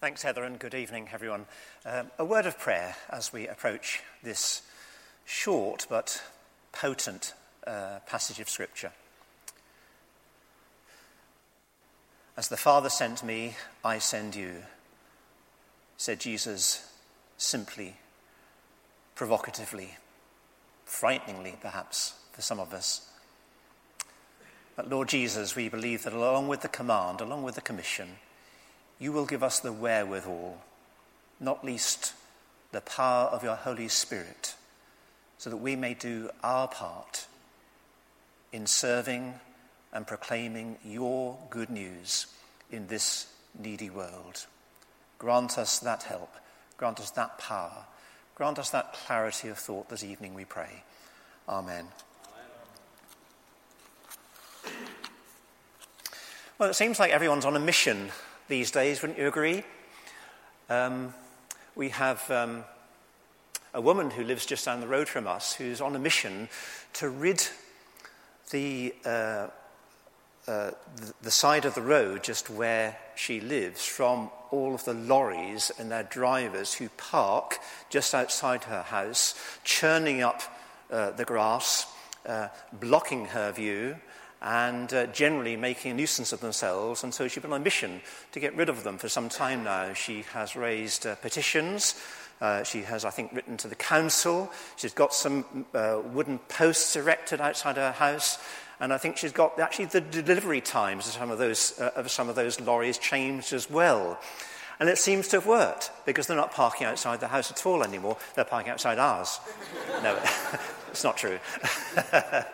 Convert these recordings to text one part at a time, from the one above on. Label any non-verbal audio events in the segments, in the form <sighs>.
Thanks, Heather, and good evening, everyone. Um, a word of prayer as we approach this short but potent uh, passage of Scripture. As the Father sent me, I send you, said Jesus simply, provocatively, frighteningly, perhaps, for some of us. But Lord Jesus, we believe that along with the command, along with the commission, you will give us the wherewithal, not least the power of your Holy Spirit, so that we may do our part in serving and proclaiming your good news in this needy world. Grant us that help, grant us that power, grant us that clarity of thought this evening, we pray. Amen. Well, it seems like everyone's on a mission these days, wouldn't you agree? Um, we have um, a woman who lives just down the road from us who's on a mission to rid the, uh, uh, the, side of the road just where she lives from all of the lorries and their drivers who park just outside her house, churning up uh, the grass, uh, blocking her view, and uh, generally making a nuisance of themselves. And so she's been on a mission to get rid of them for some time now. She has raised uh, petitions. Uh, she has, I think, written to the council. She's got some uh, wooden posts erected outside her house. And I think she's got actually the delivery times of some of those, uh, of some of those lorries changed as well. And it seems to have worked because they're not parking outside the house at all anymore. They're parking outside ours. <laughs> no, <laughs> it's not true. <laughs>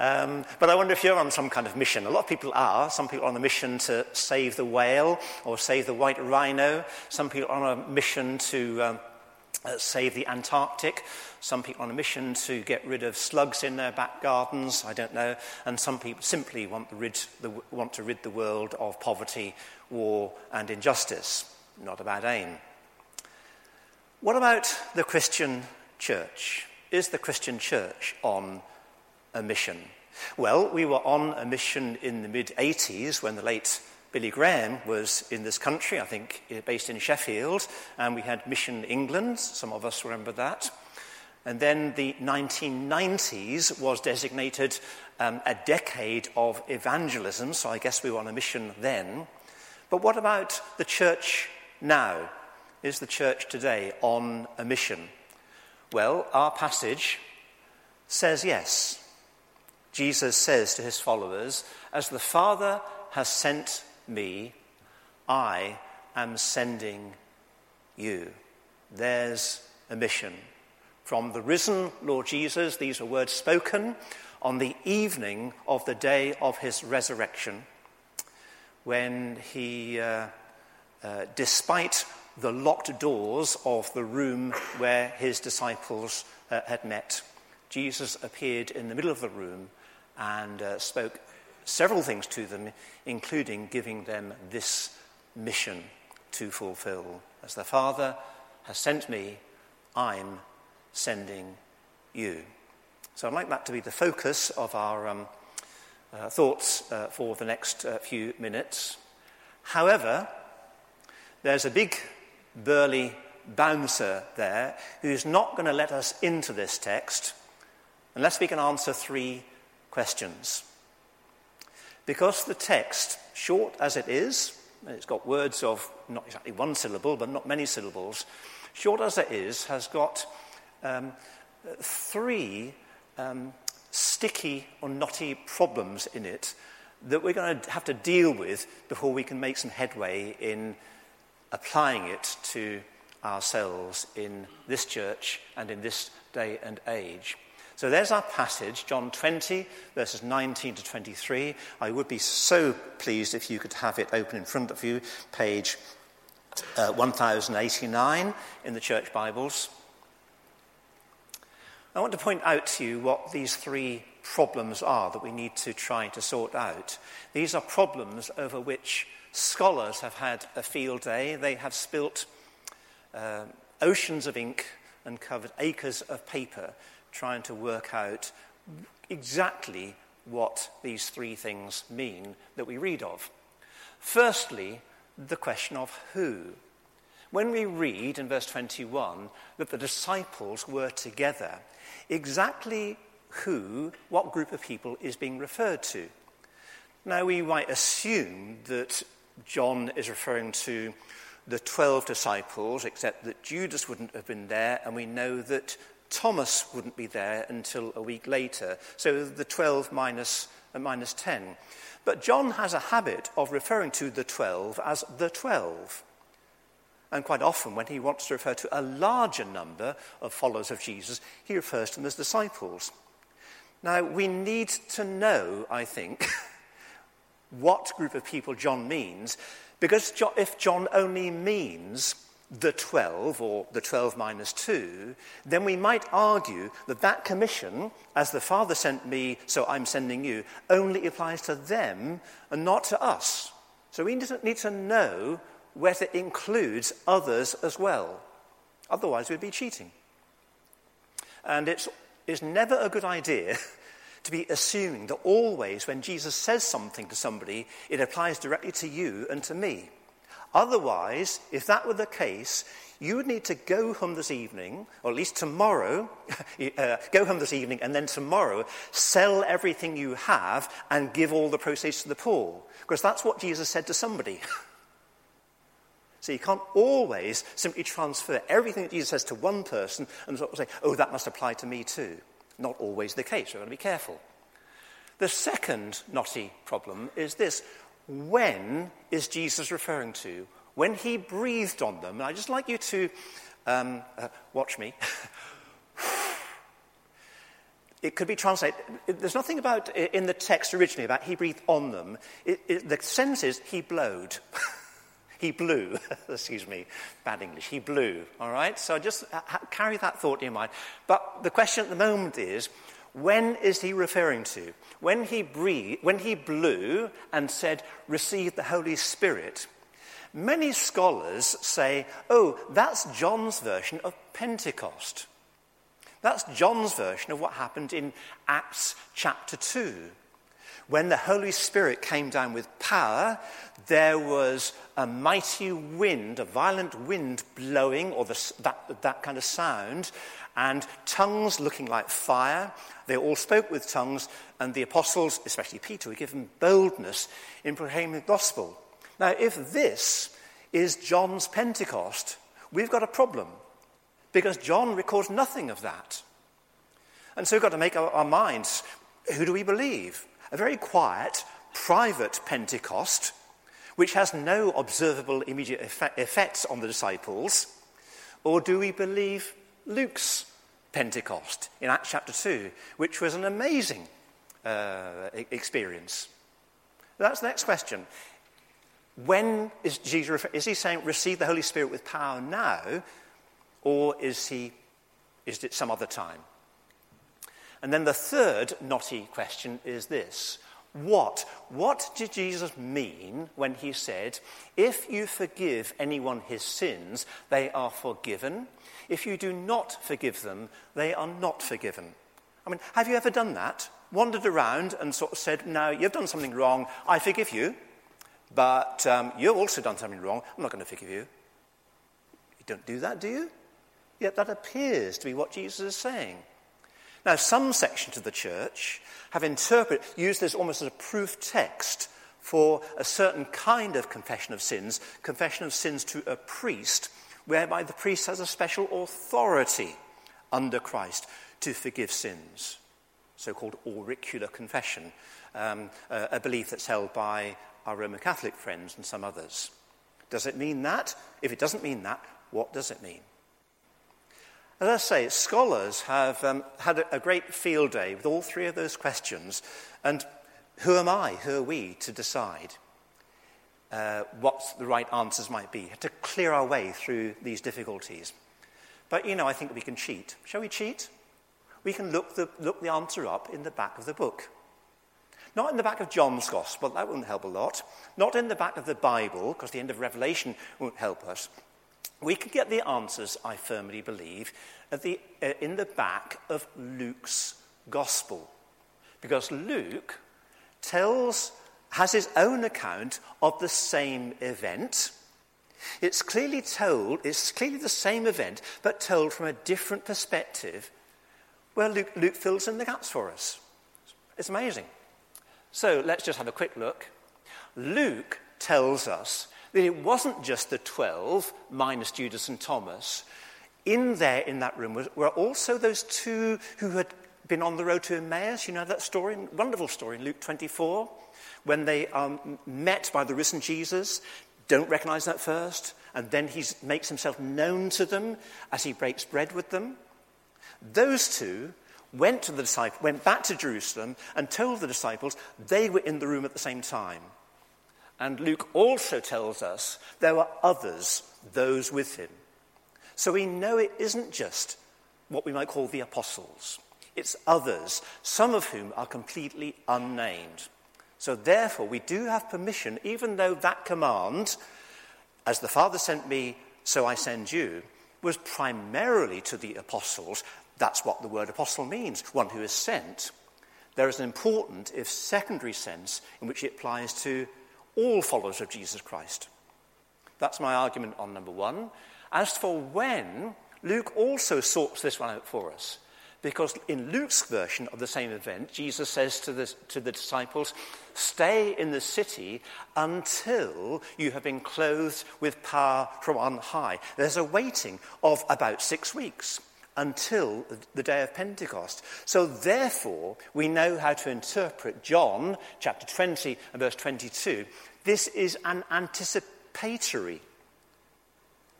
Um, but I wonder if you're on some kind of mission. A lot of people are. Some people are on a mission to save the whale or save the white rhino. Some people are on a mission to um, uh, save the Antarctic. Some people on a mission to get rid of slugs in their back gardens. I don't know. And some people simply want, rid the, want to rid the world of poverty, war, and injustice. Not a bad aim. What about the Christian church? Is the Christian church on a mission? Well, we were on a mission in the mid 80s when the late Billy Graham was in this country, I think based in Sheffield, and we had Mission England, some of us remember that. And then the 1990s was designated um, a decade of evangelism, so I guess we were on a mission then. But what about the church now? Is the church today on a mission? Well, our passage says yes. Jesus says to his followers, As the Father has sent me, I am sending you. There's a mission. From the risen Lord Jesus, these are words spoken on the evening of the day of his resurrection, when he, uh, uh, despite the locked doors of the room where his disciples uh, had met, Jesus appeared in the middle of the room and uh, spoke several things to them, including giving them this mission to fulfill. As the Father has sent me, I'm sending you. So I'd like that to be the focus of our um, uh, thoughts uh, for the next uh, few minutes. However, there's a big, burly bouncer there who's not going to let us into this text unless we can answer three questions. Because the text, short as it is, it's got words of not exactly one syllable, but not many syllables, short as it is, has got um, three um, sticky or knotty problems in it that we're going to have to deal with before we can make some headway in applying it to ourselves in this church and in this day and age. So there's our passage, John 20, verses 19 to 23. I would be so pleased if you could have it open in front of you, page uh, 1089 in the church Bibles. I want to point out to you what these three problems are that we need to try to sort out. These are problems over which scholars have had a field day. They have spilt uh, oceans of ink and covered acres of paper trying to work out exactly what these three things mean that we read of. Firstly, the question of who. when we read in verse 21 that the disciples were together, exactly who, what group of people is being referred to? Now, we might assume that John is referring to the 12 disciples, except that Judas wouldn't have been there, and we know that Thomas wouldn't be there until a week later. So the 12 minus, uh, minus 10. But John has a habit of referring to the 12 as the 12. And quite often, when he wants to refer to a larger number of followers of Jesus, he refers to them as disciples. Now, we need to know, I think, <laughs> what group of people John means, because if John only means the 12, or the 12 minus 2, then we might argue that that commission, as the Father sent me, so I'm sending you, only applies to them and not to us. So we need to know whether it includes others as well. Otherwise, we'd be cheating. And it's, it's never a good idea <laughs> to be assuming that always when Jesus says something to somebody, it applies directly to you and to me. Otherwise, if that were the case, you would need to go home this evening, or at least tomorrow, <laughs> uh, go home this evening, and then tomorrow sell everything you have and give all the proceeds to the poor. Because that's what Jesus said to somebody. <laughs> So you can't always simply transfer everything that Jesus says to one person and sort of say, oh, that must apply to me too. Not always the case. We've got to be careful. The second knotty problem is this when is Jesus referring to? When he breathed on them, and I'd just like you to um, uh, watch me. <sighs> it could be translated. There's nothing about in the text originally about he breathed on them. It, it, the sense is he blowed. <laughs> He blew. <laughs> Excuse me, bad English. He blew. All right? So just uh, carry that thought in your mind. But the question at the moment is when is he referring to? When he, breathed, when he blew and said, Receive the Holy Spirit, many scholars say, Oh, that's John's version of Pentecost. That's John's version of what happened in Acts chapter 2. When the Holy Spirit came down with power, there was a mighty wind, a violent wind blowing, or the, that, that kind of sound, and tongues looking like fire. They all spoke with tongues, and the apostles, especially Peter, were given boldness in proclaiming the gospel. Now, if this is John's Pentecost, we've got a problem, because John records nothing of that. And so we've got to make our, our minds who do we believe? A very quiet, private Pentecost, which has no observable immediate effects on the disciples? Or do we believe Luke's Pentecost in Acts chapter 2, which was an amazing uh, experience? That's the next question. When is Jesus, is he saying receive the Holy Spirit with power now, or is, he, is it some other time? And then the third knotty question is this What? What did Jesus mean when he said, If you forgive anyone his sins, they are forgiven? If you do not forgive them, they are not forgiven. I mean, have you ever done that? Wandered around and sort of said, No, you've done something wrong, I forgive you, but um, you've also done something wrong, I'm not going to forgive you. You don't do that, do you? Yet that appears to be what Jesus is saying. Now, some sections of the church have interpreted, used this almost as a proof text for a certain kind of confession of sins, confession of sins to a priest, whereby the priest has a special authority under Christ to forgive sins. So called auricular confession, um, a, a belief that's held by our Roman Catholic friends and some others. Does it mean that? If it doesn't mean that, what does it mean? As I say, scholars have um, had a, great field day with all three of those questions. And who am I, who are we to decide uh, what the right answers might be, to clear our way through these difficulties? But, you know, I think we can cheat. Shall we cheat? We can look the, look the answer up in the back of the book. Not in the back of John's Gospel, that wouldn't help a lot. Not in the back of the Bible, because the end of Revelation won't help us. We can get the answers, I firmly believe, the, uh, in the back of Luke's gospel. Because Luke tells, has his own account of the same event. It's clearly told, it's clearly the same event, but told from a different perspective where Luke, Luke fills in the gaps for us. It's amazing. So let's just have a quick look. Luke tells us that it wasn't just the 12 minus Judas and Thomas. In there, in that room, were also those two who had been on the road to Emmaus. You know that story? Wonderful story in Luke 24 when they are met by the risen Jesus, don't recognize that first, and then he makes himself known to them as he breaks bread with them. Those two went to the disciples, went back to Jerusalem and told the disciples they were in the room at the same time. And Luke also tells us there were others, those with him. So we know it isn't just what we might call the apostles. It's others, some of whom are completely unnamed. So therefore, we do have permission, even though that command, as the Father sent me, so I send you, was primarily to the apostles. That's what the word apostle means, one who is sent. There is an important, if secondary sense, in which it applies to all followers of Jesus Christ. That's my argument on number one. As for when, Luke also sorts this one out for us. Because in Luke's version of the same event, Jesus says to the, to the disciples, Stay in the city until you have been clothed with power from on high. There's a waiting of about six weeks until the day of Pentecost. So, therefore, we know how to interpret John chapter 20 and verse 22. This is an anticipatory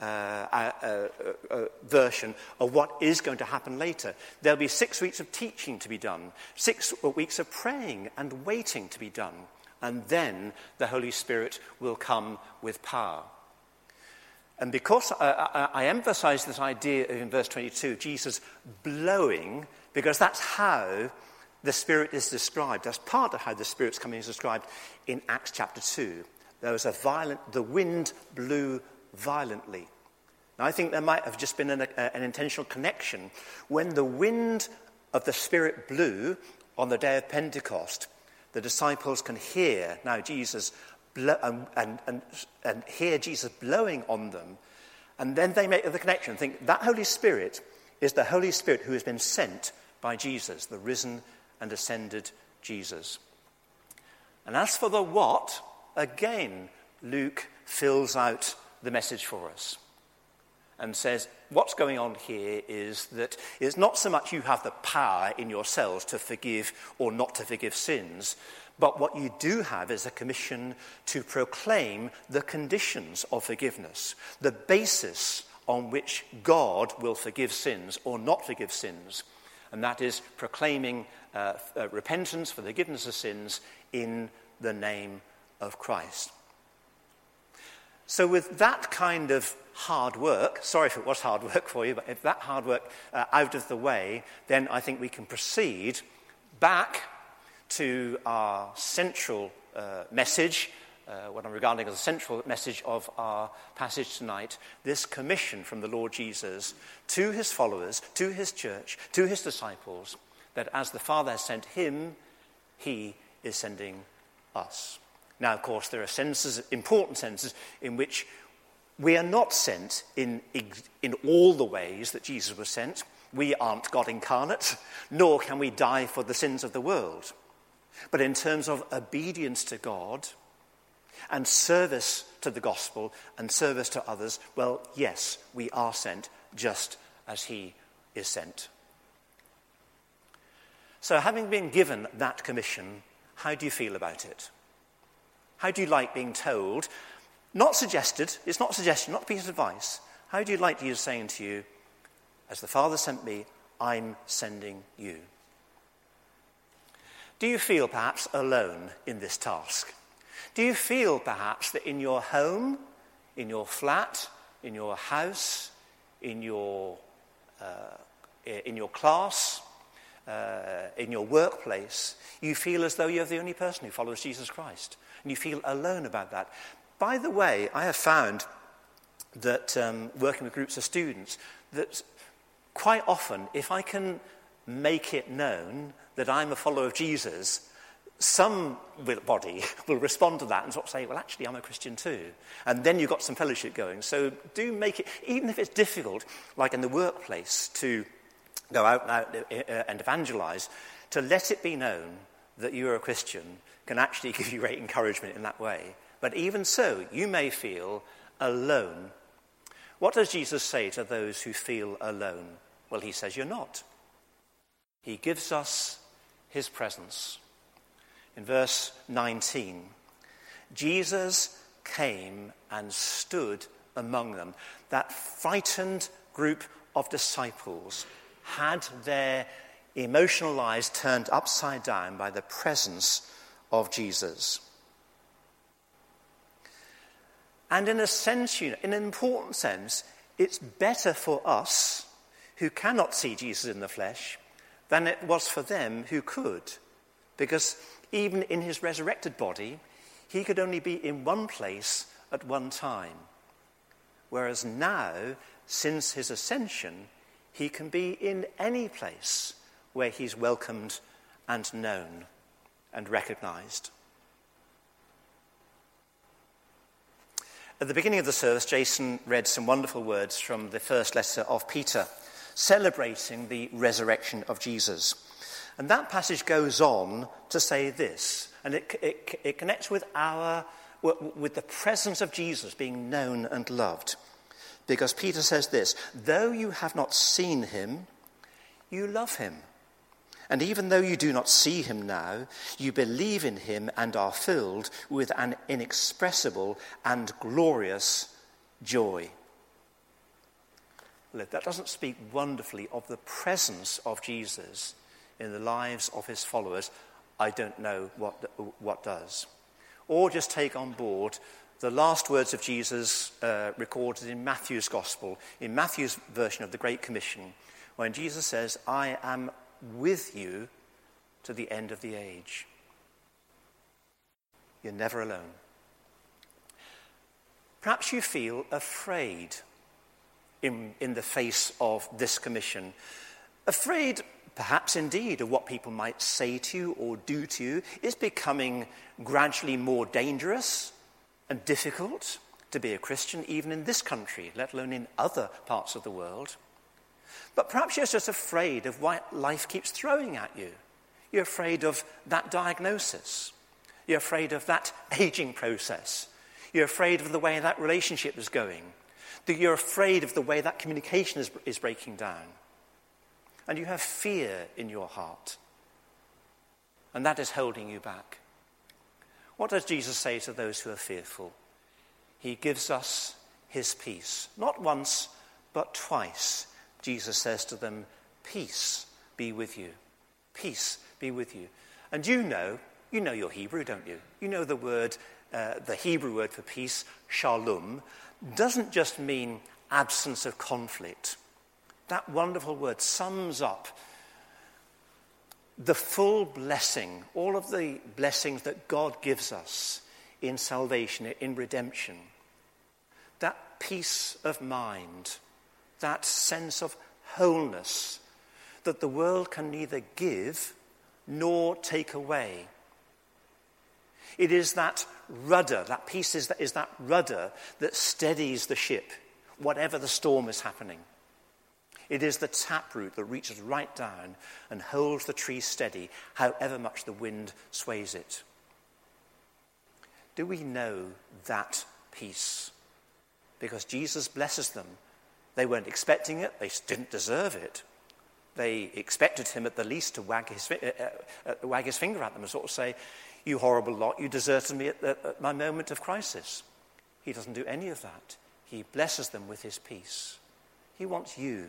uh, uh, uh, version of what is going to happen later. There'll be six weeks of teaching to be done, six weeks of praying and waiting to be done, and then the Holy Spirit will come with power. And because I, I, I emphasize this idea in verse 22, Jesus blowing, because that's how the Spirit is described. That's part of how the Spirit's coming is described in Acts chapter 2. There was a violent, the wind blew violently. Now, I think there might have just been an, an intentional connection. When the wind of the Spirit blew on the day of Pentecost, the disciples can hear now Jesus blow, and, and, and, and hear Jesus blowing on them. And then they make the connection think that Holy Spirit is the Holy Spirit who has been sent by Jesus, the risen and ascended Jesus. And as for the what, again, Luke fills out the message for us and says, What's going on here is that it's not so much you have the power in yourselves to forgive or not to forgive sins, but what you do have is a commission to proclaim the conditions of forgiveness, the basis on which God will forgive sins or not forgive sins. And that is proclaiming uh, uh, repentance for the forgiveness of sins in the name of Christ. So, with that kind of hard work, sorry if it was hard work for you, but if that hard work uh, out of the way, then I think we can proceed back to our central uh, message, uh, what I'm regarding as a central message of our passage tonight this commission from the Lord Jesus to his followers, to his church, to his disciples, that as the Father has sent him, he is sending us. Now, of course, there are senses, important senses, in which we are not sent in, in all the ways that Jesus was sent. We aren't God incarnate, nor can we die for the sins of the world. But in terms of obedience to God and service to the gospel and service to others, well, yes, we are sent just as He is sent. So, having been given that commission, how do you feel about it? How do you like being told? Not suggested, it's not suggestion, not piece of advice. How do you like Jesus saying to you, As the Father sent me, I'm sending you? Do you feel perhaps alone in this task? Do you feel perhaps that in your home, in your flat, in your house, in your, uh, in your class, uh, in your workplace, you feel as though you're the only person who follows Jesus Christ? and you feel alone about that. By the way, I have found that um, working with groups of students, that quite often, if I can make it known that I'm a follower of Jesus, some body <laughs> will respond to that and sort of say, well, actually, I'm a Christian too. And then you've got some fellowship going. So do make it, even if it's difficult, like in the workplace, to go out and eh, eh, evangelize, to let it be known that you're a Christian can actually <laughs> give you great encouragement in that way. But even so, you may feel alone. What does Jesus say to those who feel alone? Well, he says, You're not. He gives us his presence. In verse 19, Jesus came and stood among them. That frightened group of disciples had their emotional lives turned upside down by the presence of Jesus. And in a sense, in an important sense, it's better for us who cannot see Jesus in the flesh than it was for them who could. Because even in his resurrected body, he could only be in one place at one time. Whereas now, since his ascension, he can be in any place where he's welcomed and known and recognized. At the beginning of the service, Jason read some wonderful words from the first letter of Peter, celebrating the resurrection of Jesus. And that passage goes on to say this, and it, it, it connects with our with the presence of Jesus being known and loved. Because Peter says this though you have not seen him, you love him. And even though you do not see him now, you believe in him and are filled with an inexpressible and glorious joy. That doesn't speak wonderfully of the presence of Jesus in the lives of his followers, I don't know what, what does. Or just take on board the last words of Jesus uh, recorded in Matthew's Gospel, in Matthew's version of the Great Commission, when Jesus says, I am with you to the end of the age. You're never alone. Perhaps you feel afraid in, in the face of this commission. Afraid perhaps indeed of what people might say to you or do to you, is becoming gradually more dangerous and difficult to be a Christian, even in this country, let alone in other parts of the world. But perhaps you're just afraid of what life keeps throwing at you. You're afraid of that diagnosis. You're afraid of that <laughs> aging process. You're afraid of the way that relationship is going. That you're afraid of the way that communication is, is breaking down and you have fear in your heart. And that is holding you back. What does Jesus say to those who are fearful? He gives us his peace. Not once, but twice. Jesus says to them, Peace be with you. Peace be with you. And you know, you know your Hebrew, don't you? You know the word, uh, the Hebrew word for peace, shalom, doesn't just mean absence of conflict that wonderful word sums up the full blessing, all of the blessings that God gives us in salvation, in redemption. That peace of mind, that sense of wholeness that the world can neither give nor take away. It is that rudder, that piece is that, is that rudder that steadies the ship, whatever the storm is happening. It is the taproot that reaches right down and holds the tree steady, however much the wind sways it. Do we know that peace? Because Jesus blesses them. They weren't expecting it, they didn't deserve it. They expected him at the least to wag his, uh, uh, uh, wag his finger at them and sort of say, You horrible lot, you deserted me at, the, at my moment of crisis. He doesn't do any of that. He blesses them with his peace. He wants you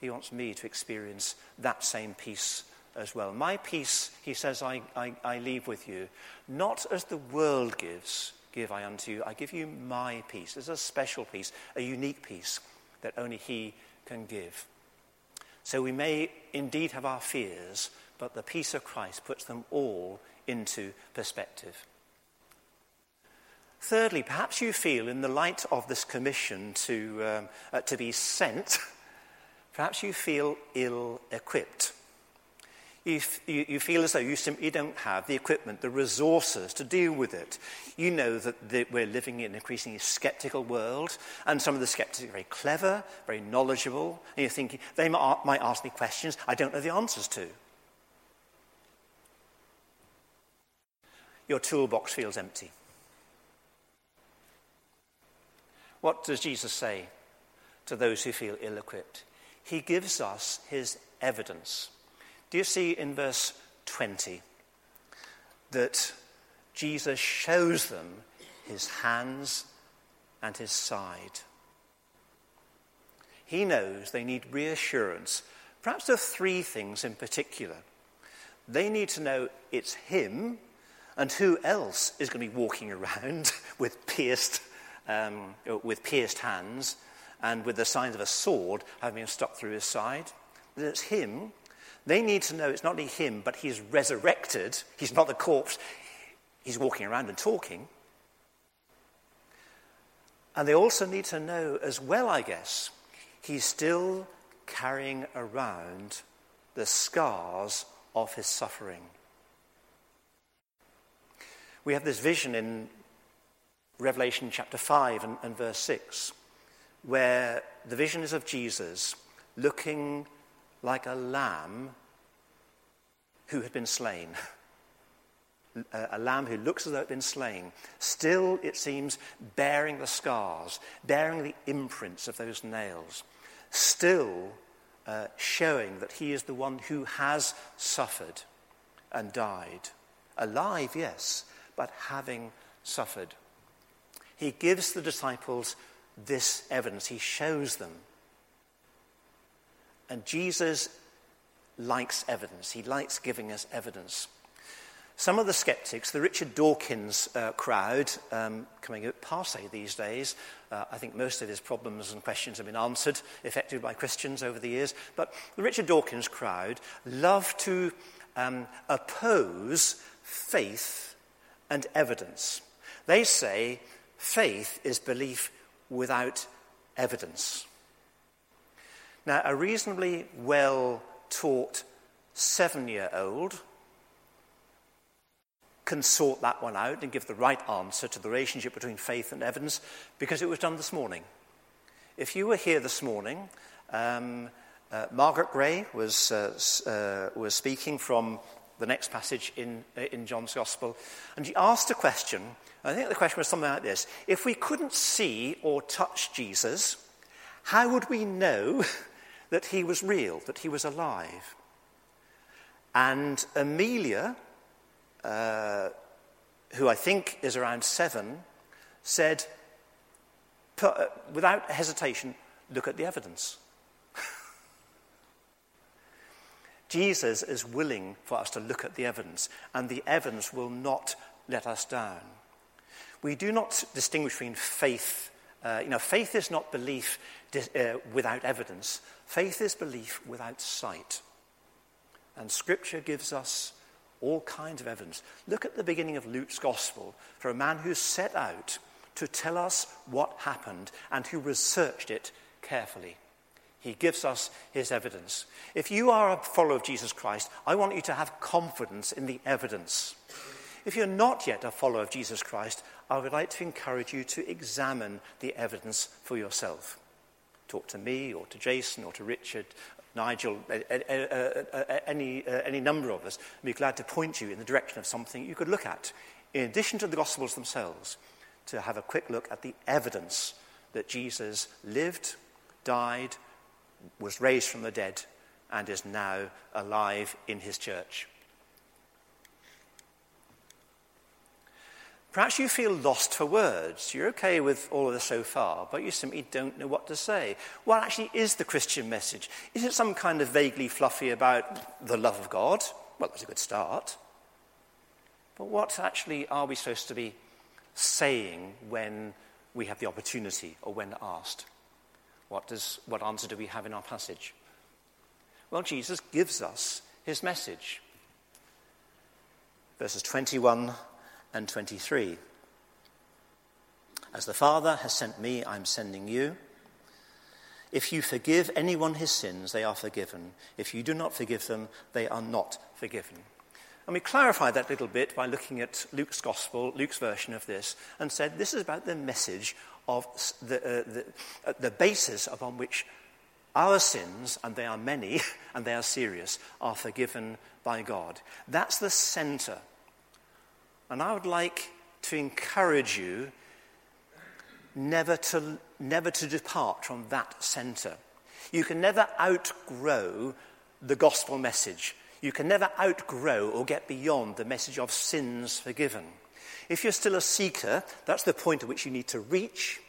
he wants me to experience that same peace as well. My peace, he says, I, I, I leave with you, not as the world gives, give I unto you. I give you my peace. It's a special peace, a unique peace that only he can give. So we may indeed have our fears, but the peace of Christ puts them all into perspective. Thirdly, perhaps you feel, in the light of this commission to, um, uh, to be sent, <laughs> Perhaps you feel ill equipped. You, you, you, feel as though you simply don't have the equipment, the resources to deal with it. You know that, that we're living in an increasingly skeptical world, and some of the skeptics are very clever, very knowledgeable, and you're thinking, they might, might ask me questions I don't know the answers to. Your toolbox feels empty. What does Jesus say to those who feel ill equipped? He gives us his evidence. Do you see in verse 20 that Jesus shows them his hands and his side? He knows they need reassurance. Perhaps are three things in particular. They need to know it's him and who else is going to be walking <laughs> around with pierced, um, with pierced hands and with the signs of a sword having been stuck through his side? It's him. They need to know it's not only him, but he's resurrected. He's not the corpse. He's walking around and talking. And they also need to know as well, I guess, he's still carrying around the scars of his suffering. We have this vision in Revelation chapter 5 and, and verse 6, where the vision is of Jesus looking like a lamb who had been slain. <laughs> A, lamb who looks as though it had been slain, still, it seems, bearing the scars, bearing the imprints of those nails, still uh, showing that he is the one who has suffered and died. Alive, yes, but having suffered. He gives the disciples this evidence, he shows them. And Jesus likes evidence, he likes giving us evidence. Some of the skeptics, the Richard Dawkins uh, crowd, um, coming out passe these days, uh, I think most of his problems and questions have been answered effectively by Christians over the years, but the Richard Dawkins crowd love to um, oppose faith and evidence. They say faith is belief without evidence. Now, a reasonably well taught seven year old can sort that one out and give the right answer to the relationship between faith and evidence because it was done this morning. If you were here this morning, um, uh, Margaret Gray was, uh, uh, was speaking from the next passage in, uh, in John's Gospel. And he asked a question. I think the question was something like this If we couldn't see or touch Jesus, how would we know <laughs> that he was real, that he was alive? And Amelia, uh, who I think is around seven, said, uh, without hesitation, look at the evidence. Jesus is willing for us to look at the evidence, and the evidence will not let us down. We do not distinguish between faith. Uh, you know, faith is not belief uh, without evidence. Faith is belief without sight. And Scripture gives us all kinds of evidence. Look at the beginning of Luke's Gospel for a man who set out to tell us what happened and who researched it carefully. He gives us his evidence. If you are a follower of Jesus Christ, I want you to have confidence in the evidence. If you're not yet a follower of Jesus Christ, I would like to encourage you to examine the evidence for yourself. Talk to me or to Jason or to Richard, Nigel, any, uh, any number of us. I'd be glad to point you in the direction of something you could look at, in addition to the Gospels themselves, to have a quick look at the evidence that Jesus lived, died, was raised from the dead and is now alive in his church. Perhaps you feel lost for words. You're okay with all of this so far, but you simply don't know what to say. What actually is the Christian message? Is it some kind of vaguely fluffy about the love of God? Well, that's a good start. But what actually are we supposed to be saying when we have the opportunity or when asked? What, does, what answer do we have in our passage? Well, Jesus gives us his message. Verses 21 and 23. As the Father has sent me, I'm sending you. If you forgive anyone his sins, they are forgiven. If you do not forgive them, they are not forgiven. And we clarified that little bit by looking at Luke's gospel, Luke's version of this, and said this is about the message of the, uh, the, uh, the basis upon which our sins, and they are many <laughs> and they are serious, are forgiven by God. That's the center. And I would like to encourage you never to, never to depart from that center. You can never outgrow the gospel message. You can never outgrow or get beyond the message of sins forgiven. If you're still a seeker, that's the point at which you need to reach.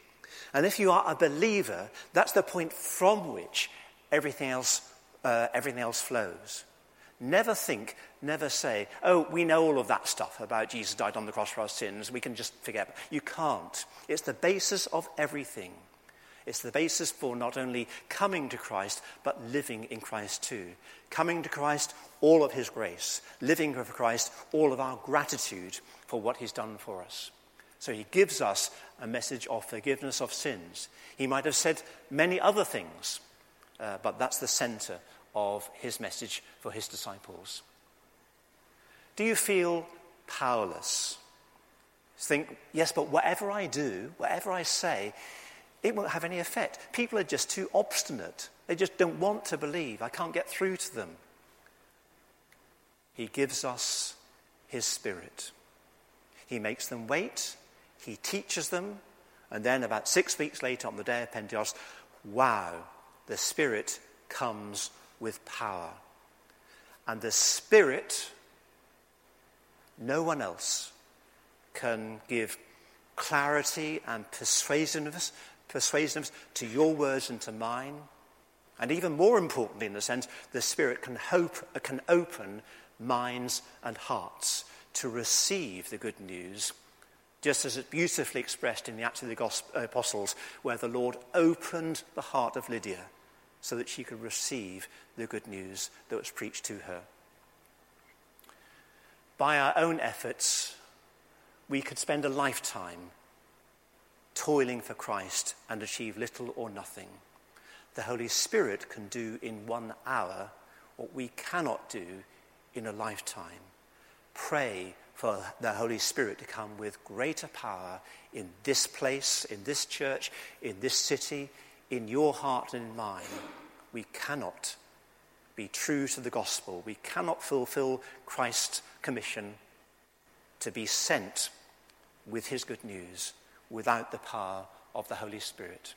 And if you are a believer, that's the point from which everything else, uh, everything else flows. Never think, never say, oh, we know all of that stuff about Jesus died on the cross for our sins. We can just forget. You can't. It's the basis of everything. It's the basis for not only coming to Christ, but living in Christ too. Coming to Christ, all of his grace. Living for Christ, all of our gratitude for what he's done for us. So he gives us a message of forgiveness of sins. He might have said many other things, uh, but that's the center of his message for his disciples. Do you feel powerless? Think, yes, but whatever I do, whatever I say, it won't have any effect. People are just too obstinate. They just don't want to believe. I can't get through to them. He gives us his spirit. He makes them wait, he teaches them, and then about six weeks later on the day of Pentecost, wow, the spirit comes with power. And the Spirit, no one else can give clarity and persuasiveness, persuasiveness to your words and to mine. And even more importantly, in the sense, the Spirit can, hope, can open minds and hearts to receive the good news, just as it's beautifully expressed in the Acts of the Gospel, uh, Apostles, where the Lord opened the heart of Lydia so that she could receive the good news that was preached to her. By our own efforts, we could spend a lifetime toiling for Christ and achieve little or nothing. The Holy Spirit can do in one hour what we cannot do in a lifetime. Pray for the Holy Spirit to come with greater power in this place, in this church, in this city, in your heart and in mine, we cannot be true to the gospel. We cannot fulfill Christ's commission to be sent with his good news without the power of the Holy Spirit.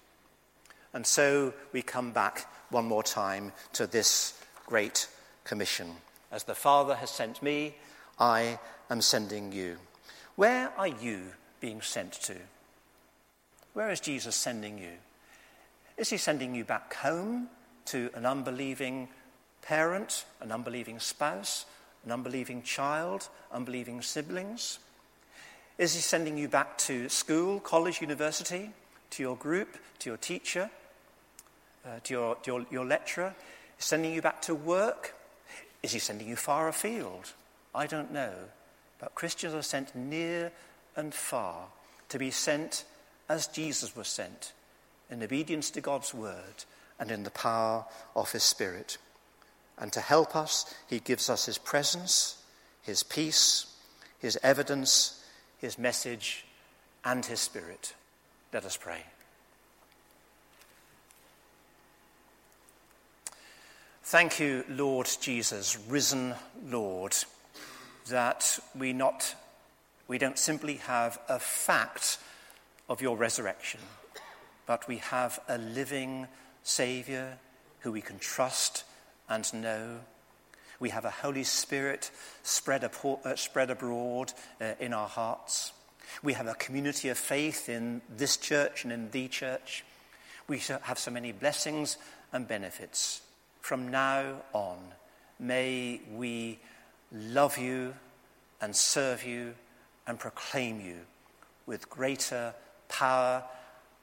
And so we come back one more time to this great commission. As the Father has sent me, I am sending you. Where are you being sent to? Where is Jesus sending you? Is he sending you back home to an unbelieving parent, an unbelieving spouse, an unbelieving child, unbelieving siblings? Is he sending you back to school, college, university, to your group, to your teacher, uh, to, your, to your, your lecturer? Is sending you back to work? Is he sending you far afield? I don't know. But Christians are sent near and far to be sent as Jesus was sent in obedience to God's word and in the power of his Spirit. And to help us, he gives us his presence, his peace, his evidence, his message, and his Spirit. Let us pray. Thank you, Lord Jesus, risen Lord, that we, not, we don't simply have a fact of your resurrection but we have a living Saviour who we can trust and know. We have a Holy Spirit spread, uh, spread abroad uh, in our hearts. We have a community of faith in this church and in the church. We have so many blessings and benefits. From now on, may we love you and serve you and proclaim you with greater power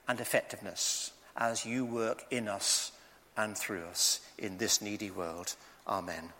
and effectiveness as you work in us and through us in this needy world. Amen.